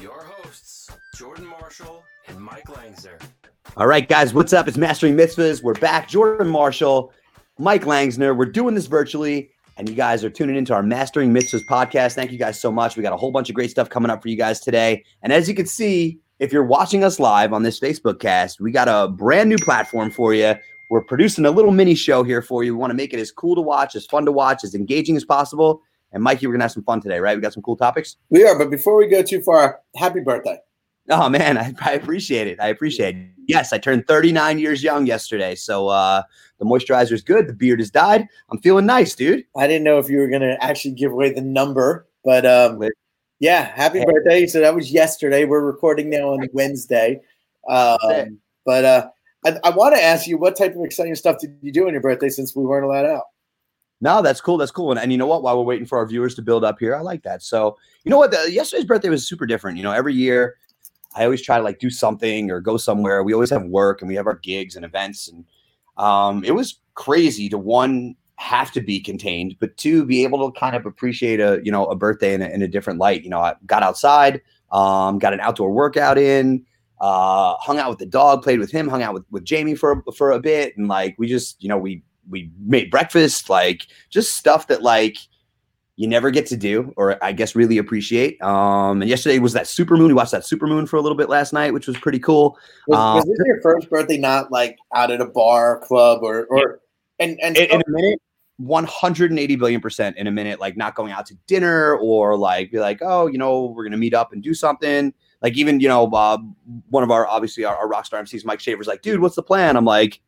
your hosts, Jordan Marshall and Mike Langsner. All right, guys, what's up? It's Mastering Mitzvahs. We're back. Jordan Marshall, Mike Langsner. We're doing this virtually, and you guys are tuning into our Mastering Mitzvahs podcast. Thank you guys so much. We got a whole bunch of great stuff coming up for you guys today. And as you can see, if you're watching us live on this Facebook cast, we got a brand new platform for you. We're producing a little mini show here for you. We want to make it as cool to watch, as fun to watch, as engaging as possible. And Mikey, we're gonna have some fun today, right? We got some cool topics. We are, but before we go too far, happy birthday. Oh man, I, I appreciate it. I appreciate it. Yes, I turned 39 years young yesterday. So uh the moisturizer is good. The beard has died. I'm feeling nice, dude. I didn't know if you were going to actually give away the number, but um, yeah, happy birthday. So that was yesterday. We're recording now on Wednesday. Um, but uh, I, I want to ask you what type of exciting stuff did you do on your birthday since we weren't allowed out? No, that's cool. That's cool. And, and you know what? While we're waiting for our viewers to build up here, I like that. So, you know what? The, yesterday's birthday was super different. You know, every year I always try to like do something or go somewhere. We always have work and we have our gigs and events. And um, it was crazy to one, have to be contained, but two, be able to kind of appreciate a, you know, a birthday in a, in a different light. You know, I got outside, um, got an outdoor workout in, uh, hung out with the dog, played with him, hung out with, with Jamie for, for a bit. And like, we just, you know, we, we made breakfast, like just stuff that like you never get to do, or I guess really appreciate. Um, and yesterday was that super moon. We watched that super moon for a little bit last night, which was pretty cool. Was, Uh, was this your first birthday not like out at a bar, club, or or and and In, in a minute, 180 billion percent in a minute, like not going out to dinner or like be like, oh, you know, we're gonna meet up and do something. Like even you know, uh, one of our obviously our, our rock star MCs, Mike Shaver's like, dude, what's the plan? I'm like,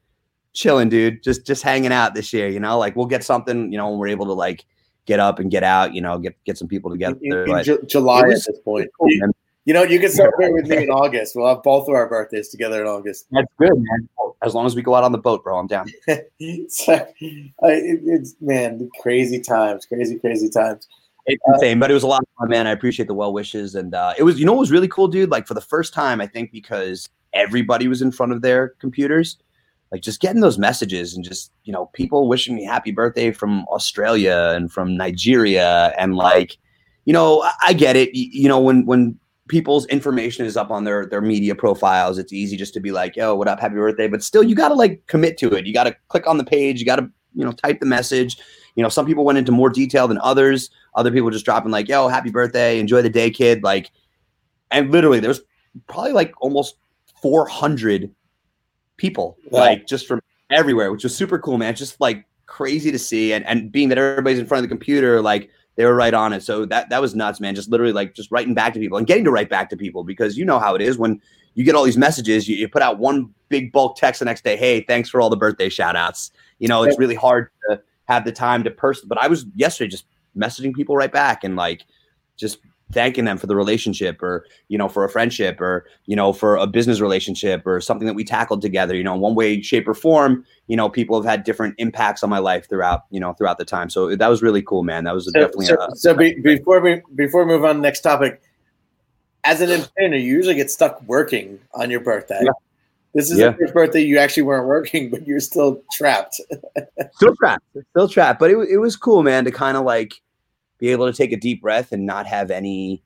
chilling, dude, just just hanging out this year. You know, like we'll get something. You know, when we're able to like get up and get out. You know, get get some people together. in, in but- Ju- July was- at this point. You, you know, you can celebrate with me in August. We'll have both of our birthdays together in August. That's good, man. As long as we go out on the boat, bro, I'm down. so, I, it, it's man, crazy times, crazy, crazy times. It's insane, but it was a lot of fun, man. I appreciate the well wishes, and uh, it was, you know, what was really cool, dude. Like for the first time, I think because everybody was in front of their computers, like just getting those messages and just you know people wishing me happy birthday from Australia and from Nigeria, and like, you know, I, get it. Y- You know, when when people's information is up on their their media profiles, it's easy just to be like, "Yo, what up? Happy birthday!" But still, you got to like commit to it. You got to click on the page. You got to you know type the message. You know, some people went into more detail than others other people just dropping like yo happy birthday enjoy the day kid like and literally there's probably like almost 400 people Wow. like just from everywhere which was super cool man. It's just like crazy to see and, and being that everybody's in front of the computer like they were right on it. So that that was nuts man. Just literally like just writing back to people and getting to write back to people because you know how it is when you get all these messages you, you put out one big bulk text the next day hey thanks for all the birthday shout outs you know it's really hard to have the time to person but i was yesterday just messaging people right back and like just thanking them for the relationship or you know for a friendship or you know for a business relationship or something that we tackled together you know in one way shape or form you know people have had different impacts on my life throughout you know throughout the time so that was really cool man that was So, definitely so, a, so be, before we before we move on to the next topic, as an entertainer, you usually get stuck working on your birthday. Yeah. This is Yeah. the first birthday you actually weren't working, but you're still trapped. still trapped still trapped but it, it was cool man to kind of like be able to take a deep breath and not have any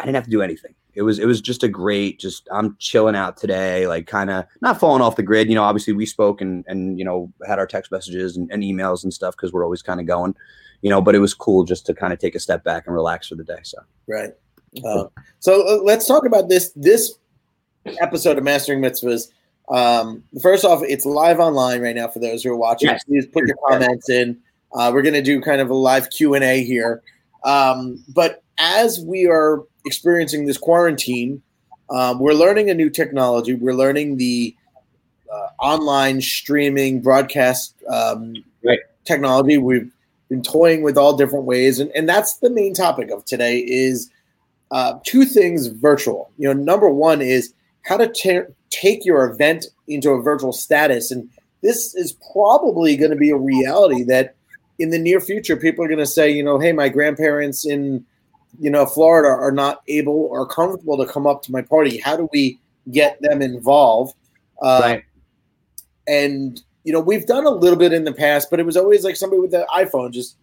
i didn't have to do anything it was it was just a great just i'm chilling out today like kind of not falling off the grid you know obviously we spoke and and you know had our text messages and, and emails and stuff because we're always kind of going you know but it was cool just to kind of take a step back and relax for the day so Right. Uh, so uh, let's talk about this this episode of Mastering Mitzvahs. Um, first off, it's live online right now for those who are watching. Yes. Please put your comments in. Uh, we're going to do kind of a live Q and A here. Um, but as we are experiencing this quarantine, um, we're learning a new technology. We're learning the uh, online streaming broadcast um, Right. technology. We've been toying with all different ways, and, and that's the main topic of today. Is uh, two things virtual. You know, number one is how to tur- take your event into a virtual status. And this is probably going to be a reality that in the near future, people are going to say, you know, hey, my grandparents in, you know, Florida are not able or comfortable to come up to my party. How do we get them involved? Uh, right. And you know, we've done a little bit in the past, but it was always like somebody with the iPhone just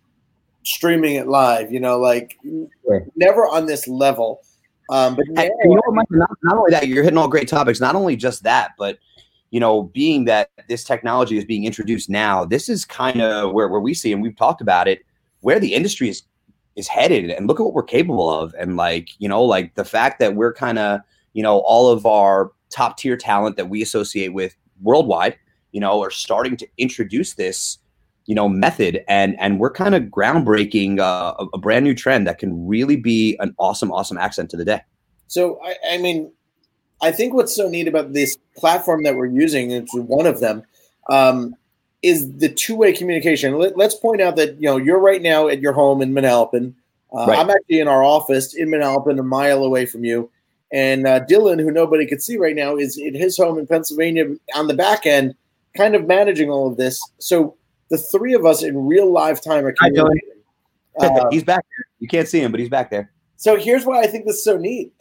streaming it live. You know, like Sure. never on this level. Um, but now, you know Mike? Not, not only that, you're hitting all great topics. Not only just that, but you know, being that this technology is being introduced now, this is kind of where, where we see, and we've talked about it, where the industry is is headed. And look at what we're capable of. And like, you know, like the fact that we're kind of, you know, all of our top tier talent that we associate with worldwide, you know, are starting to introduce this, you know, method, and and we're kind of groundbreaking uh, a, a brand new trend that can really be an awesome, awesome accent to the day. So I, I mean, I think what's so neat about this platform that we're using, it's one of them, um, is the two-way communication. Let, us point out that you know you're right now at your home in Manalapan. Uh, Right. I'm actually in our office in Manalapan, a mile away from you. And uh, Dylan, who nobody could see right now, is in his home in Pennsylvania on the back end, kind of managing all of this. So the three of us in real live time are Hi, Dylan. communicating. Uh, he's back there. You can't see him, but he's back there. so here's why I think this is so neat.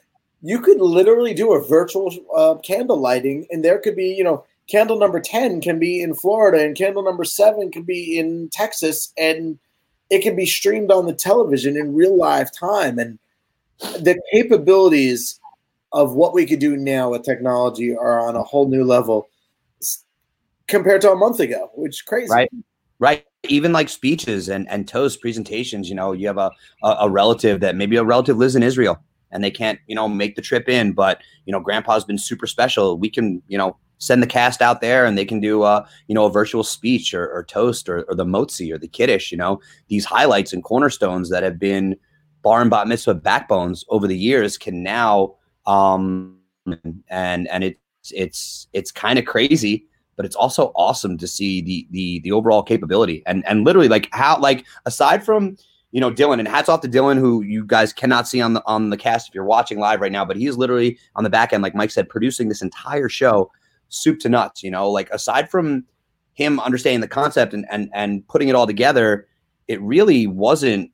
You could literally do a virtual uh, candle lighting, and there could be, you know, candle number 10 can be in Florida, and candle number seven can be in Texas, and it can be streamed on the television in real live time. And the capabilities of what we could do now with technology are on a whole new level compared to a month ago, which is crazy. Right. Right. Even like speeches and, and toast presentations, you know, you have a, a, a relative that maybe a relative lives in Israel and they can't, you know, make the trip in, but, you know, grandpa's been super special. We can, you know, send the cast out there and they can do, uh, you know, a virtual speech or, or toast or, or the motzi or the kiddish, you know, these highlights and cornerstones that have been bar and bat mitzvah backbones over the years can now, um, and, and it's, it's, it's kind of crazy but it's also awesome to see the the the overall capability and and literally like how like aside from you know Dylan and hats off to Dylan who you guys cannot see on the on the cast if you're watching live right now but he's literally on the back end like Mike said producing this entire show soup to nuts you know like aside from him understanding the concept and and and putting it all together it really wasn't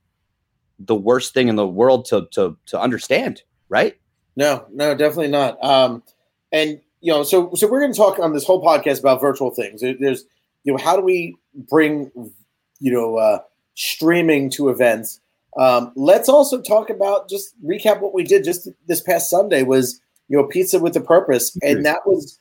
the worst thing in the world to to to understand right No, no, definitely not. Um, and you know, so so we're going to talk on this whole podcast about virtual things. There's, you know, how do we bring, you know, uh, streaming to events? Um, let's also talk about just recap what we did just this past Sunday was you know pizza with a purpose, and that was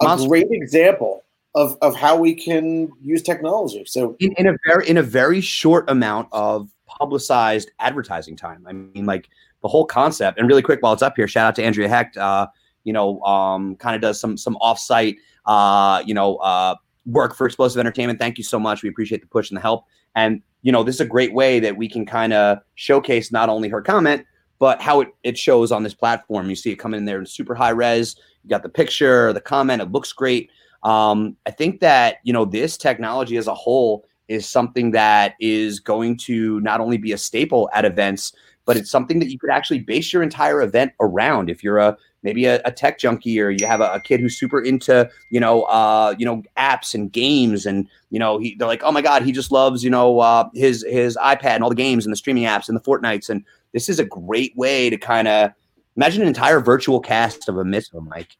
a Monster. great example of of how we can use technology. So in, in a very in a very short amount of publicized advertising time. I mean, like the whole concept. And really quick, while it's up here, shout out to Andrea Hecht. Uh, you know, um, kind of does some some offsite, uh, you know, uh, work for Explosive Entertainment. Thank you so much. We appreciate the push and the help. And you know, this is a great way that we can kind of showcase not only her comment, but how it, it shows on this platform. You see it coming in there in super high res. You got the picture, the comment. It looks great. Um, I think that you know this technology as a whole is something that is going to not only be a staple at events, but it's something that you could actually base your entire event around. If you're a maybe a, a tech junkie or you have a, a kid who's super into you know uh, you know apps and games and you know he, they're like oh my god he just loves you know uh, his his iPad and all the games and the streaming apps and the Fortnites and this is a great way to kind of imagine an entire virtual cast of a mitzvah, Mike.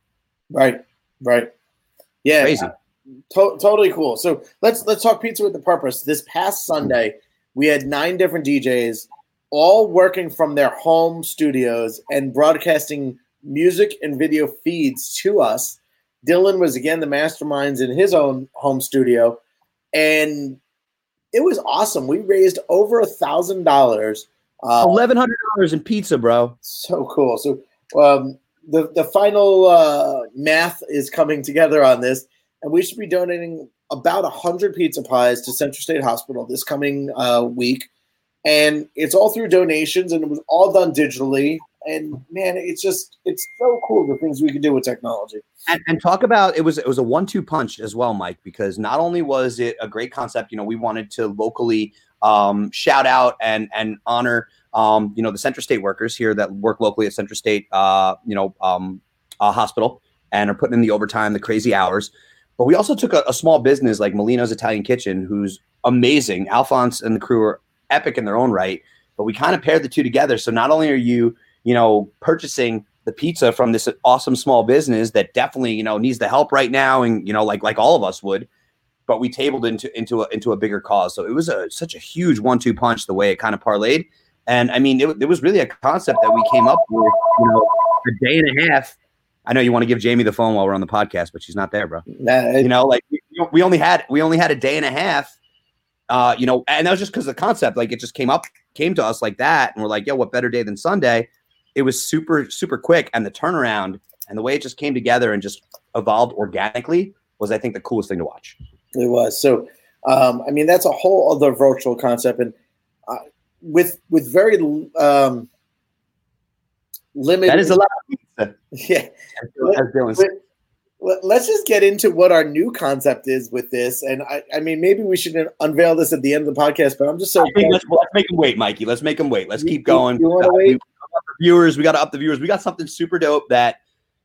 right, right, yeah, Crazy. To- totally cool. So let's let's talk pizza with the purpose. This past Sunday, we had nine different DJs, all working from their home studios and broadcasting music and video feeds to us. Dylan was again the masterminds in his own home studio, and it was awesome. We raised over a thousand dollars. Uh, Eleven hundred dollars in pizza, bro. so cool. So um, the the final uh, math is coming together on this, and we should be donating about a hundred pizza pies to CentraState Hospital this coming uh, week, and it's all through donations, and it was all done digitally. And man, it's just it's so cool the things we can do with technology. And, and talk about it was it was a one-two punch as well, Mike, because not only was it a great concept, you know, we wanted to locally um, shout out and and honor um, you know the CentraState workers here that work locally at CentraState, uh, you know, um, uh, hospital. and are putting in the overtime, the crazy hours. But we also took a, a small business like Molino's Italian Kitchen, who's amazing. Alphonse and the crew are epic in their own right. But we kind of paired the two together. So not only are you, you know, purchasing the pizza from this awesome small business that definitely, you know, needs the help right now, and you know, like like all of us would, but we tabled into into a, into a bigger cause. So it was a such a huge one-two punch the way it kind of parlayed. And I mean, it, it was really a concept that we came up with, you know, a day and a half. I know you want to give Jamie the phone while we're on the podcast, but she's not there, bro. Nah, You know, like we, we only had we only had a day and a half. Uh, you know, and that was just because the concept, like it just came up, came to us like that, and we're like, yo, what better day than Sunday? It was super, super quick, and the turnaround and the way it just came together and just evolved organically was, I think, the coolest thing to watch. It was so. Um, I mean, that's a whole other virtual concept, and uh, with with very um, limited. That is a lot. Of Yeah. Dylan. Let- Let's just get into what our new concept is with this, and I, I mean, maybe we should unveil this at the end of the podcast. But I'm just so let's, let's make them wait, Mikey. Let's make them wait. Let's You- keep going. you wanna Uh, wait? We- we got the viewers, we got to up the viewers. We got something super dope that,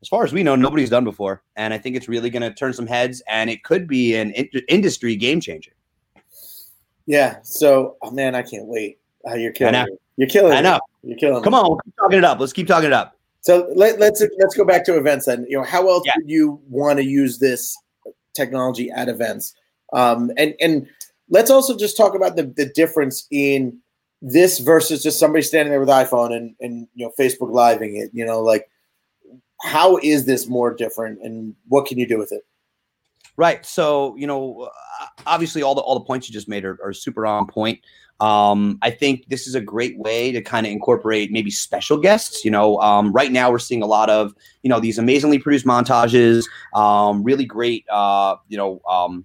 as far as we know, nobody's done before, and I think it's really going to turn some heads, and it could be an in- industry game changer. yeah. So, oh man, I can't wait. Oh, you're killing me. You're killing I me. know. You're killing it. Come me. on, we'll keep talking it up. Let's keep talking it up. So let, let's let's go back to events then. You know, how else Yeah. would you want to use this technology at events? Um, and and let's also just talk about the, the difference in this versus just somebody standing there with iPhone and and you know Facebook living it. You know, like how is this more different, and what can you do with it? Right. So, you know, uh, obviously all the all the points you just made are, are super on point. Um, I think this is a great way to kind of incorporate maybe special guests. You know, um, right now we're seeing a lot of, you know, these amazingly produced montages, um, really great, uh, you know, um,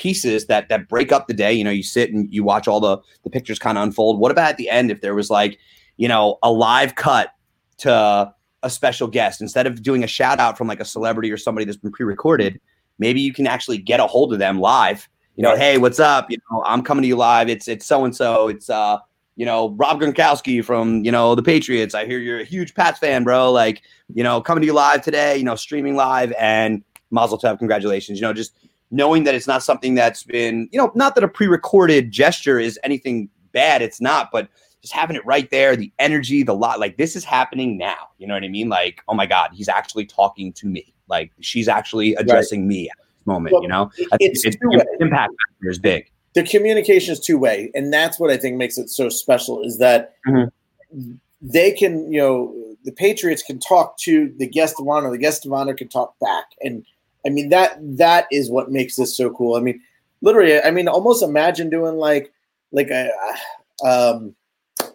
pieces that that break up the day. You know, you sit and you watch all the the pictures kind of unfold. What about at the end if there was like, you know, a live cut to a special guest instead of doing a shout out from like a celebrity or somebody that's been pre-recorded? maybe you can actually get a hold of them live. You know, hey, what's up? You know, I'm coming to you live. It's it's so and so. It's uh, you know, Rob Gronkowski from you know the Patriots. I hear you're a huge Pats fan, bro. Like, you know, coming to you live today. You know, streaming live and Mazel Tov, congratulations. You know, just knowing that it's not something that's been, you know, not that a pre-recorded gesture is anything bad. It's not, but just having it right there, the energy, the lot, like this is happening now. You know what I mean? Like, oh my God, he's actually talking to me. Like she's actually addressing me at this moment. Well, you know, it- I think it's it's, the impact factor is big. the communication is two way, and that's what I think makes it so special. Is that Mhm. they can, you know, the Patriots can talk to the guest of honor, the guest of honor can talk back, and I mean that that is what makes this so cool. I mean, literally, I mean, almost imagine doing like like a um,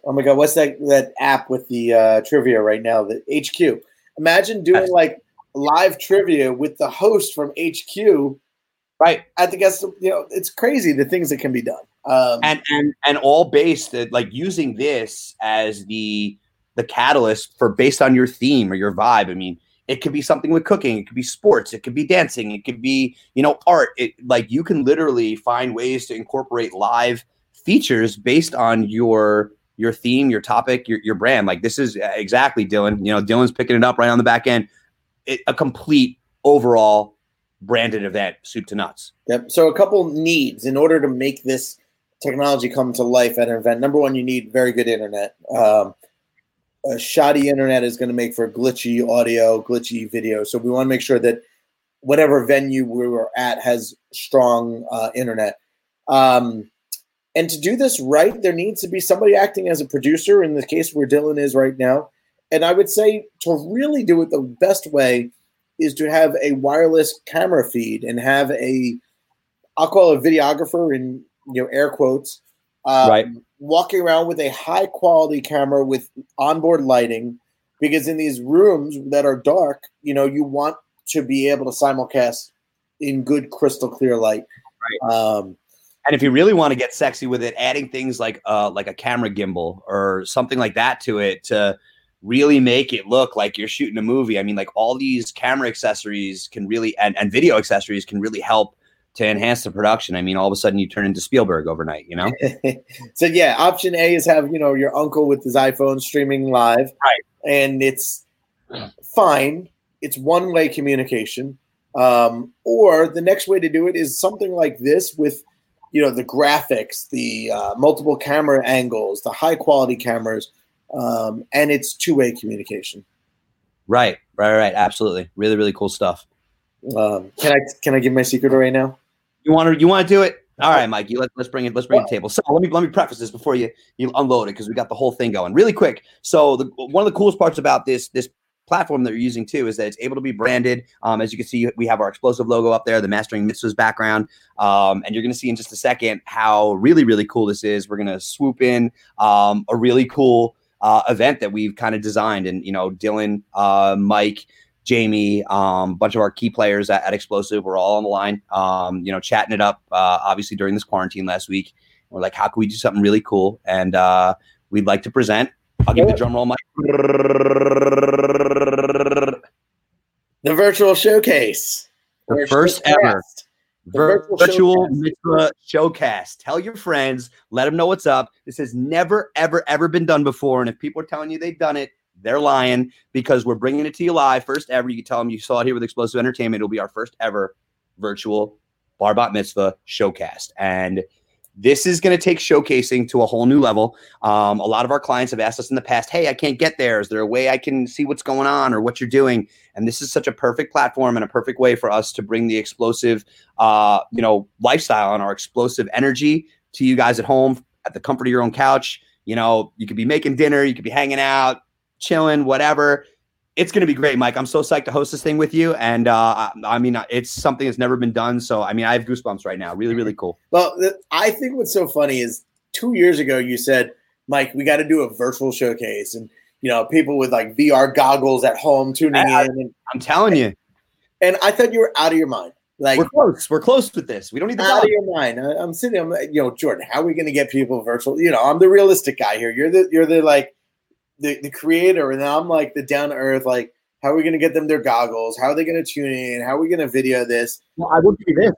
oh my god, what's that that app with the uh, trivia right now? The HQ. Imagine doing like live trivia with the host from HQ Right. at the guest. You know, it's crazy the things that can be done. Um, and and and all based at, like using this as the the catalyst for based on your theme or your vibe i mean it could be something with cooking. It could be sports. It could be dancing. It could be you know art. It like you can literally find ways to incorporate live features based on your your theme your topic your, your brand. Like this is uh, exactly dylan you know dylan's picking it up right on the back end. It, a complete overall branded event soup to nuts. Yep. So a couple needs. In order to make this technology come to life at an event. Number one, you need very good internet. Um, a shoddy internet is going to make for glitchy audio, glitchy video. So we want to make sure that whatever venue we were at has strong uh, internet. Um, and to do this right, there needs to be somebody acting as a producer. In the case where Dylan is right now, and I would say to really do it the best way is to have a wireless camera feed and have a I'll call a videographer in you know air quotes, um, Right. Walking around with a high quality camera with onboard lighting, because in these rooms that are dark, you know you want to be able to simulcast in good crystal clear light. Right. Um, And if you really want to get sexy with it, adding things like uh like a camera gimbal or something like that to it to really make it look like you're shooting a movie. I mean, like all these camera accessories can really and, and video accessories can really help to enhance the production. I mean, all of a sudden you turn into Spielberg overnight, you know? so yeah, option A is have you know your uncle with his iPhone streaming live, Right. And it's fine. it's one way communication. Um, or the next way to do it is something like this with, you know, the graphics, the uh, multiple camera angles, the high quality cameras, um, and it's two way communication. Right, right, right. Absolutely, really, really cool stuff. Um, can I can I give my secret away now? You want to you want to do it? All right, Mikey. Let's let's bring it. Let's bring the table. So let me let me preface this before you you unload it because we got the whole thing going really quick. So the, one of the coolest parts about this this platform that you're using too is that it's able to be branded. Um, as you can see, we have our explosive logo up there, the Mastering Mitzvahs background, um, and you're going to see in just a second how really really cool this is. We're going to swoop in um, a really cool uh, event that we've kind of designed, and you know, Dylan, uh, Mike. Jamie, a um, bunch of our key players at, at, Explosive were all on the line, um, you know, chatting it up, uh, obviously during this quarantine last week. We're like, how can we do something really cool? And uh, we'd like to present. I'll give the drum roll, Mike. The virtual showcase. The first ever virtual, virtual mitzvah showcast. Tell your friends, let them know what's up. This has never, ever, ever been done before. And if people are telling you they've done it, they're lying because we're bringing it to you live. First ever. You can tell them you saw it here with Explosive Entertainment. It'll be our first ever virtual Bar Bat Mitzvah showcast. And this is going to take showcasing to a whole new level. Um, a lot of our clients have asked us in the past, "Hey, I can't get there. Is there a way I can see what's going on or what you're doing?" And this is such a perfect platform and a perfect way for us to bring the explosive, uh, you know, lifestyle and our explosive energy to you guys at home at the comfort of your own couch. You know, you could be making dinner, you could be hanging out, chilling, whatever. It's going to be great, Mike. I'm so psyched to host this thing with you. And uh, I mean, it's something that's never been done. So, I mean, I have goosebumps right now. Really, really cool. Well, I think what's so funny is two years ago, you said, Mike, we got to do a virtual showcase. And, you know, people with like VR goggles at home tuning I, in. And, I'm telling you. And I thought you were out of your mind. Like we're close. We're close with this. We don't need to out of your mind. I, am sitting. I'm, you know, Jordan. How are we going to get people virtual? You know, I'm the realistic guy here. You're the you're the like the, the creator, and I'm like the down to earth, like, how are we going to get them their goggles? How are they going to tune in? How are we going to video this? Well, I will do this.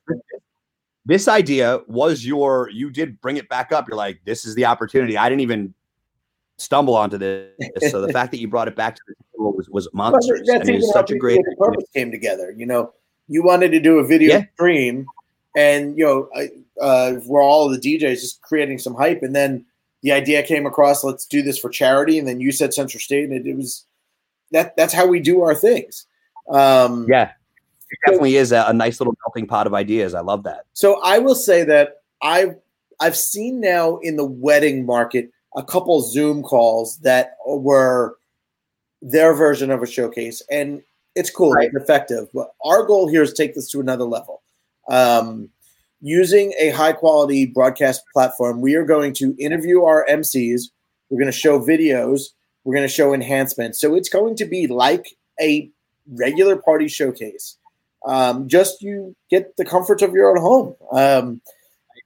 This idea was your, you did bring it back up. You're like, this is the opportunity. I didn't even stumble onto this. so the fact that you brought it back to the table was, was monstrous. That's I mean, such a great purpose came together. You know, you wanted to do a video yeah. stream and, you know, uh, we're all the DJs just creating some hype. And then, the idea came across let's do this for charity. And then you said CentraState and it, it was that that's how we do our things. Um, yeah. It definitely so, is a, a, nice little melting pot of ideas. I love that. So i will say that i've i've seen now in the wedding market a couple zoom calls that were their version of a showcase and it's cool right. it's effective but our goal here is take this to another level. Um, using a high quality broadcast platform, we are going to interview our MCs. We're going to show videos. We're going to show enhancements. So it's going to be like a regular party showcase. Um, just you get the comforts of your own home. Um,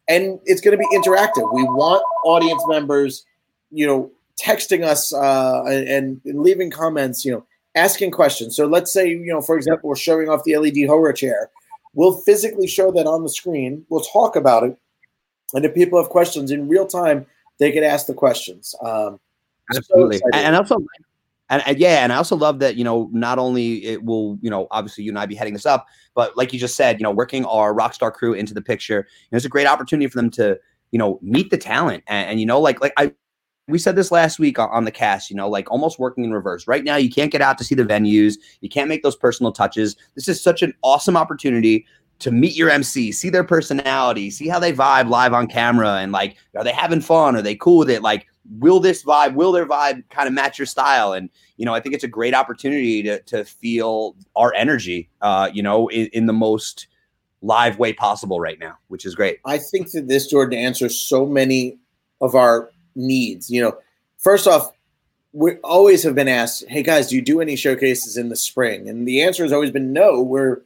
and it's going to be interactive. We want audience members, you know, texting us uh, and, and leaving comments, you know, asking questions. So let's say, you know, for example, we're showing off the LED Hora chair We'll physically show that on the screen. We'll talk about it. And if people have questions in real time, they can ask the questions. Um, Absolutely. So and also, and, and, yeah, and I also love that, you know, not only it will, you know, obviously you and I be heading this up, but like you just said, you know, working our rockstar crew into the picture, you know, it's a great opportunity for them to, you know, meet the talent. And, and you know, like, like I, we said this last week on the cast, you know, like almost working in reverse. Right now, you can't get out to see the venues, you can't make those personal touches. This is such an awesome opportunity to meet your MC, see their personality, see how they vibe live on camera, and like, are they having fun? Are they cool with it? Like, will this vibe, will their vibe kind of match your style? And you know, I think it's a great opportunity to to feel our energy, uh, you know, in, in the most live way possible right now, which is great. I think that this Jordan answers so many of our needs. You know, first off, we always have been asked, "Hey guys, do you do any showcases in the spring?" And the answer has always been no. We're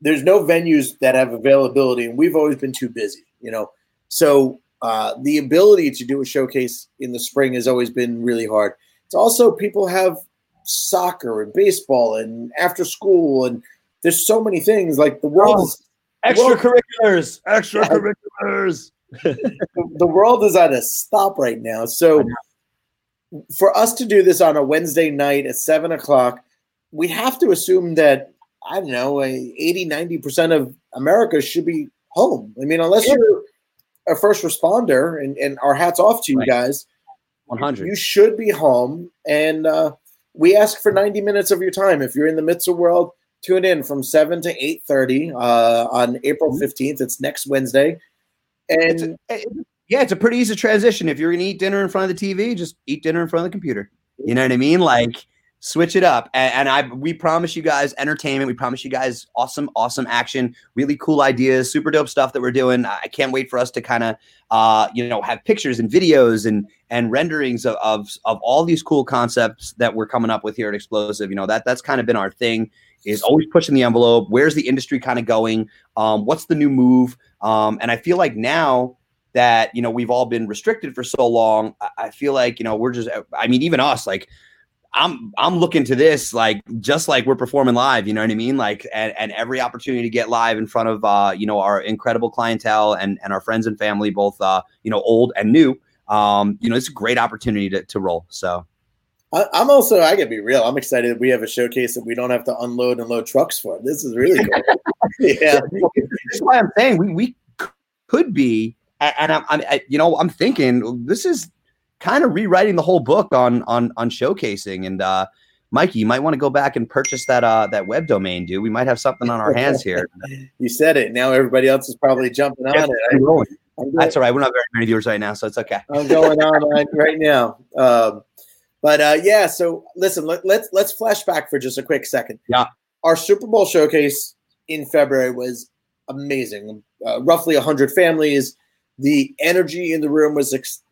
there's no venues that have availability, and we've always been too busy. You know, so uh, the ability to do a showcase in the spring has always been really hard. It's also people have soccer and baseball and after school, and there's so many things. Like the world oh, extracurriculars, extracurriculars. The world is at a stop right now. So for us to do this on a Wednesday night at seven o'clock, we have to assume that I don't know, 80, 90% of America should be home. I mean, unless Yeah. you're a first responder, and, and our hats off to you Right. guys, 100. you should be home. And uh, we ask for 90 minutes of your time. If you're in the midst of world, tune in from 7 to 8.30 uh, on April Mhm. 15th. It's next Wednesday. It's And a, yeah, it's a pretty easy transition. If you're gonna eat dinner in front of the TV, just eat dinner in front of the computer. You know what I mean? Like switch it up. And, and I we promise you guys entertainment. We promise you guys awesome, awesome action, really cool ideas, super dope stuff that we're doing. I can't wait for us to kind of uh, you know, have pictures and videos and and renderings of, of of all these cool concepts that we're coming up with here at Explosive. You know, that that's kind of been our thing is always pushing the envelope. Where's the industry kind of going? Um, what's the new move? Um, and I feel like now that you know we've all been restricted for so long, I, I feel like you know we're just. I mean, even us, like I'm I'm looking to this like just like we're performing live. You know what I mean? Like and, and every opportunity to get live in front of uh, you know our incredible clientele and and our friends and family, both uh, you know old and new. Um, you know, it's a great opportunity to, to roll. So I, I'm also, I can be real. I'm excited that we have a showcase that we don't have to unload and load trucks for. This is really cool. yeah. That's why I'm saying we we could be, and I'm, I'm I, you know I'm thinking this is kind of rewriting the whole book on on on showcasing. And uh, Mikey, you might want to go back and purchase that uh that web domain, dude. We might have something on our hands here. You said it. Now everybody else is probably jumping on it. I, I'm, going, That's all right. We're not very many viewers right now, so it's okay. I'm going on right, right now. Um, but uh, yeah, so listen, let, let's let's flash back for just a quick second. Yeah. Our Super Bowl showcase in February was amazing. Uh, roughly 100 families. The energy in the room was ex-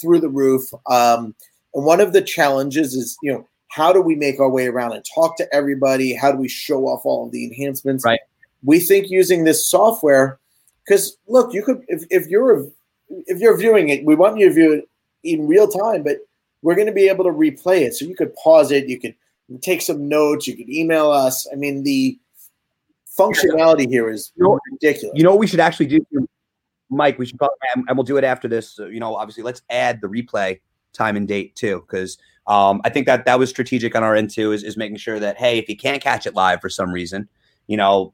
through the roof. Um, and one of the challenges is, you know, how do we make our way around and talk to everybody? How do we show off all of the enhancements? Right. We think using this software, because look, you could if, if you're if you're viewing it, we want you to view it in real time, but we're going to be able to replay it. So you could pause it, you could take some notes, you could email us. I mean, the functionality here is You know- ridiculous. You know what we should actually do, Mike? We should probably, and we'll do it after this. uh, you know, obviously, let's add the replay time and date too, because um, I think that that was strategic on our end too, is, is making sure that hey, if you can't catch it live for some reason, you know,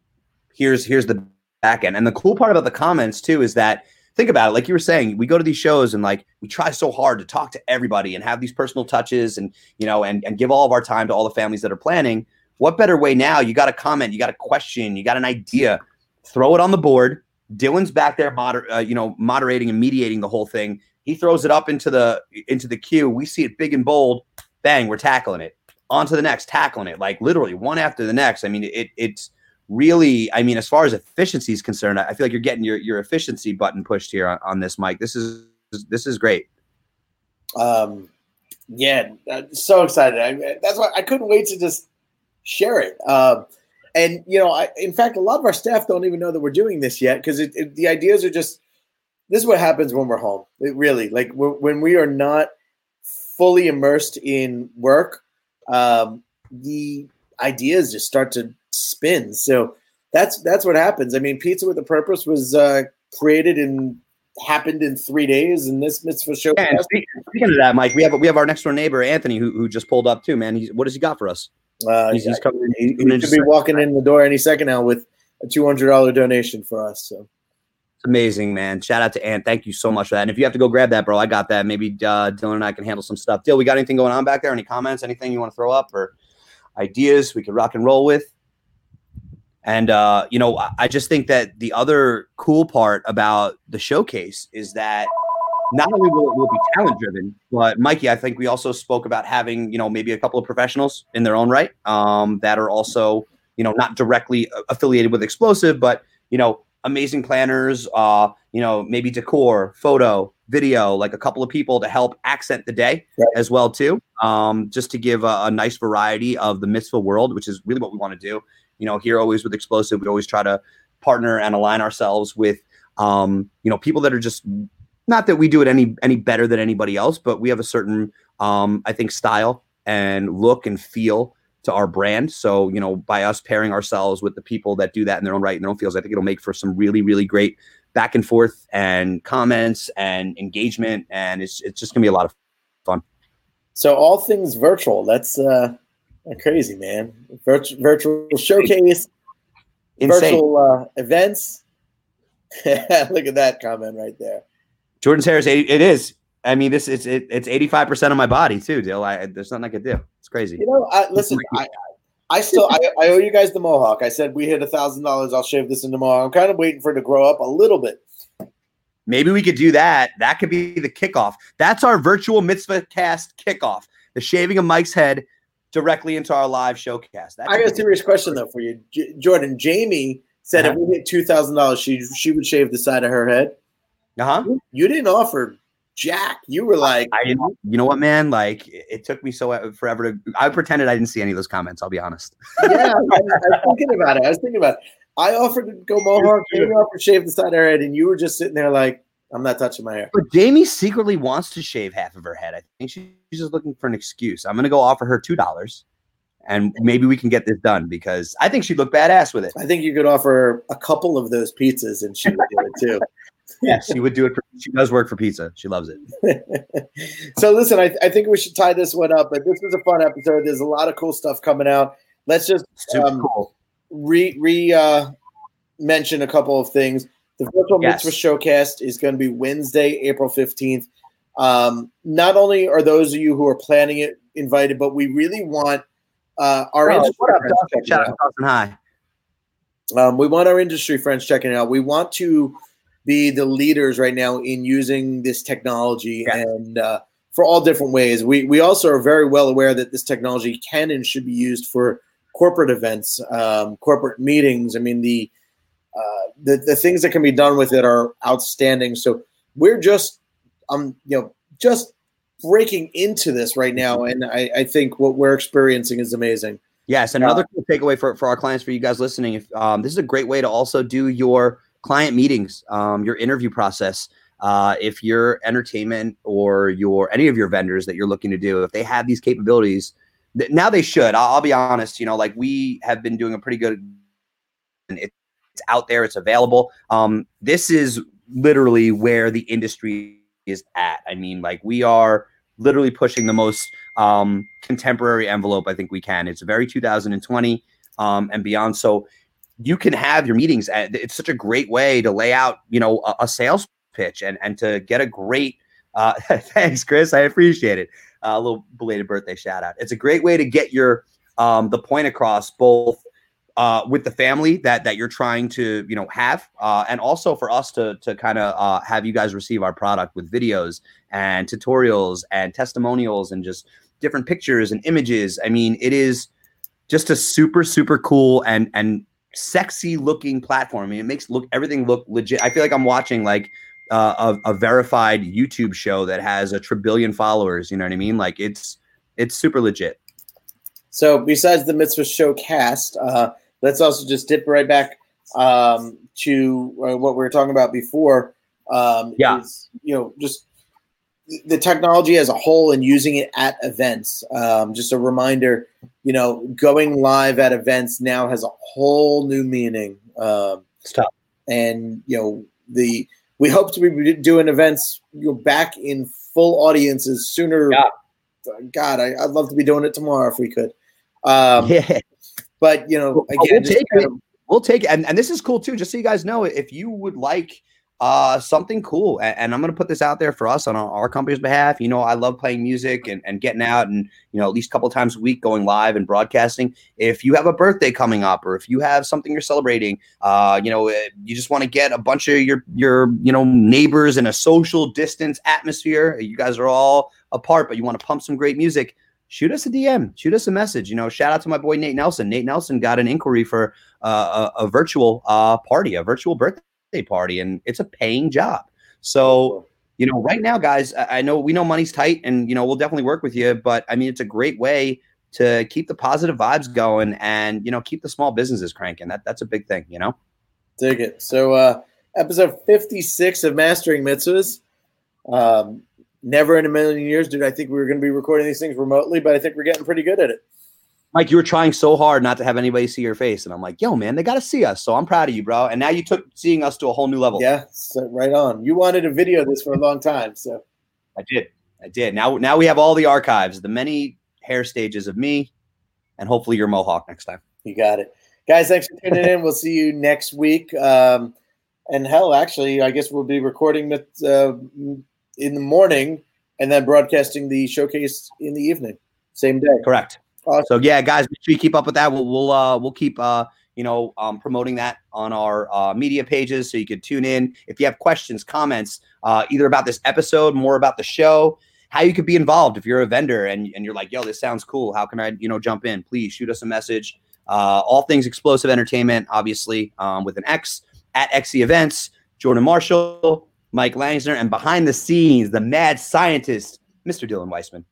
here's here's the back end. And the cool part about the comments too is that think about it, like you were saying, we go to these shows and like we try so hard to talk to everybody and have these personal touches and you know and and give all of our time to all the families that are planning. What better way now? You got a comment, you got a question, you got an idea, throw it on the board. Dylan's back there, moder- uh, you know, moderating and mediating the whole thing. He throws it up into the into the queue. We see it big and bold. Bang, we're tackling it. On to the next, tackling it. Like literally one after the next. I mean, it it's really. I mean, as far as efficiency is concerned, I feel like you're getting your your efficiency button pushed here on, on this, Mike. This is this is great. Um, yeah, uh, so excited. I, that's why I couldn't wait to just share it. Um, and you know, I, in fact, a lot of our staff don't even know that we're doing this yet because the ideas are just. This is what happens when we're home. It really, like when we are not fully immersed in work, um, the ideas just start to spin. So that's that's what happens. I mean, Pizza with a Purpose was uh, created and happened in three days, and this mitzvah show. Yeah, speaking of that, Mike, we have we have our next door neighbor Anthony who, who just pulled up too. Man, he's, what has he got for us? Uh, He's, he's coming. he, he should be walking in the door any second now with a two hundred dollar donation for us. So It's amazing, man. Shout out to Ant. Thank you so much for that. And if you have to go grab that, bro, I got that. Maybe uh, Dylan and I can handle some stuff. Dill, we got anything going on back there? Any comments? Anything you want to throw up or ideas we could rock and roll with? And uh, you know, I- just think that the other cool part about the showcase is that not only will it will be talent driven, but Mikey, I think we also spoke about having you know maybe a couple of professionals in their own right um, that are also you know not directly affiliated with Explosive, but you know amazing planners, uh, you know maybe decor, photo, video, like a couple of people to help accent the day Right. as well too, um, just to give a, a nice variety of the mitzvah world, which is really what we want to do. You know, here always with Explosive, we always try to partner and align ourselves with um, you know people that are just not that we do it any any better than anybody else, but we have a certain um, I think style and look and feel to our brand. So you know, by us pairing ourselves with the people that do that in their own right in their own fields, I think it'll make for some really really great back and forth and comments and engagement, and it's it's just gonna be a lot of fun. so all things virtual. That's uh, Crazy man. Virtual, virtual showcase, Insane. virtual uh, events. Look at that comment right there. Jordan's hair is 80, it is. I mean, this is it, it's 85% of my body too, Dill. I, there's nothing I could do. It's crazy. You know, I, listen, I, I still I, I owe you guys the mohawk. I said we hit a thousand dollars. I'll shave this into mohawk. I'm kind of waiting for it to grow up a little bit. Maybe we could do that. That could be the kickoff. That's our virtual mitzvah cast kickoff. The shaving of Mike's head directly into our live showcast. That I got a serious question though for you, J- Jordan. Jamie said if Uh-huh. we hit two thousand dollars, she she would shave the side of her head. Uh-huh. You didn't offer Jack. You were like, I didn't, you know what, man? Like it it took me so uh, forever to. I pretended I didn't see any of those comments. I'll be honest. yeah, I, I was thinking about it. I was thinking about it. I offered to go mohawk. Jamie offered to shave the side of her head, and you were just sitting there like, I'm not touching my hair. But Jamie secretly wants to shave half of her head. I think she's just looking for an excuse. I'm gonna go offer her two dollars, and maybe we can get this done because I think she'd look badass with it. I think you could offer a couple of those pizzas, and she would do it too. Yeah, she would do it. For, she does work for pizza. She loves it. so listen, I, I think we should tie this one up. But this was a fun episode. There's a lot of cool stuff coming out. Let's just Um, cool. re re uh, mention a couple of things. The virtual Yes. mitzvah showcast is going to be Wednesday, April fifteenth. Um, not only are those of you who are planning it invited, but we really want uh, our Oh, industry what up, friends Dawson? checking Shout out Dawson High. um, we want our industry friends checking it out. We want to be the leaders right now in using this technology Yeah. and uh, for all different ways. We we also are very well aware that this technology can and should be used for corporate events, um, corporate meetings. I mean the uh, the the things that can be done with it are outstanding. So we're just um you know just breaking into this right now, and I, I think what we're experiencing is amazing. Yes, and another cool takeaway for, for our clients, for you guys listening, if um, this is a great way to also do your client meetings, um, your interview process. Uh, if your entertainment or your any of your vendors that you're looking to do, if they have these capabilities, th- now they should. I'll, I'll be honest. You know, like we have been doing a pretty good, and it, it's out there, it's available. Um, this is literally where the industry is at. I mean, like we are literally pushing the most um, contemporary envelope I think we can. It's very 2020 um, and beyond. So you can have your meetings. It's such a great way to lay out, you know, a, a sales pitch and and to get a great. Uh, thanks, Chris. I appreciate it. Uh, a little belated birthday shout out. It's a great way to get your um, the point across both. Uh, with the family that that you're trying to you know have, uh, and also for us to to kind of uh, have you guys receive our product with videos and tutorials and testimonials and just different pictures and images. I mean, it is just a super super cool and and sexy looking platform. I mean, it makes look everything look legit. I feel like I'm watching like uh, a, a verified YouTube show that has a trillion followers. You know what I mean? Like it's it's super legit. So besides the mitzvah show cast, uh, let's also just dip right back um, to uh, what we were talking about before. Um, Yeah. is, you know, just the technology as a whole and using it at events. Um, just a reminder, you know, going live at events now has a whole new meaning. Um, tough. and you know the we hope to be doing events you know, back in full audiences sooner. Yeah. God, I, I'd love to be doing it tomorrow if we could. Um, yeah. But you know, again, we'll take it. of- we'll take it. And, and this is cool too, just so you guys know, if you would like uh, something cool, and, and I'm going to put this out there for us on our, our company's behalf. You know, I love playing music and, and getting out and, you know, at least a couple times a week going live and broadcasting. If you have a birthday coming up or if you have something you're celebrating, uh, you know, eh, you just want to get a bunch of your, your, you know, neighbors in a social distance atmosphere. You guys are all apart, but you want to pump some great music shoot us a DM, shoot us a message. You know, shout out to my boy Nate Nelson. Nate Nelson got an inquiry for uh, a, a virtual uh, party, a virtual birthday party, and it's a paying job. So, you know, right now, guys, I, I know we know money's tight, and you know we'll definitely work with you. But I mean, it's a great way to keep the positive vibes going, and you know, keep the small businesses cranking. That that's a big thing. You know. dig it. So, uh, episode 56 of Mastering Mitzvahs. Um, never in a million years did I think we were going to be recording these things remotely, but I think we're getting pretty good at it. Mike, you were trying so hard not to have anybody see your face, and I'm like, yo, man, they got to see us. So I'm proud of you, bro. And now you took seeing us to a whole new level. Yeah, so right on. You wanted a video of this for a long time, so I did. I did. Now, now we have all the archives, the many hair stages of me, and hopefully your mohawk next time. You got it, guys. Thanks for tuning in. We'll see you next week. Um, and hell, actually, I guess we'll be recording with. uh, in the morning and then broadcasting the showcase in the evening, same day. Correct. Awesome. So yeah, guys, make sure you keep up with that. We'll we'll uh, we'll keep uh, you know um, promoting that on our uh, media pages, so you can tune in. If you have questions, comments, uh, either about this episode, more about the show, how you could be involved. If you're a vendor and and you're like, yo, this sounds cool. How can I you know jump in? Please shoot us a message. Uh, all things explosive entertainment, obviously, um, with an X at XE Events. Jordan Marshall, Mike Langsner, and behind the scenes, the mad scientist, Mr. Dylan Weissman.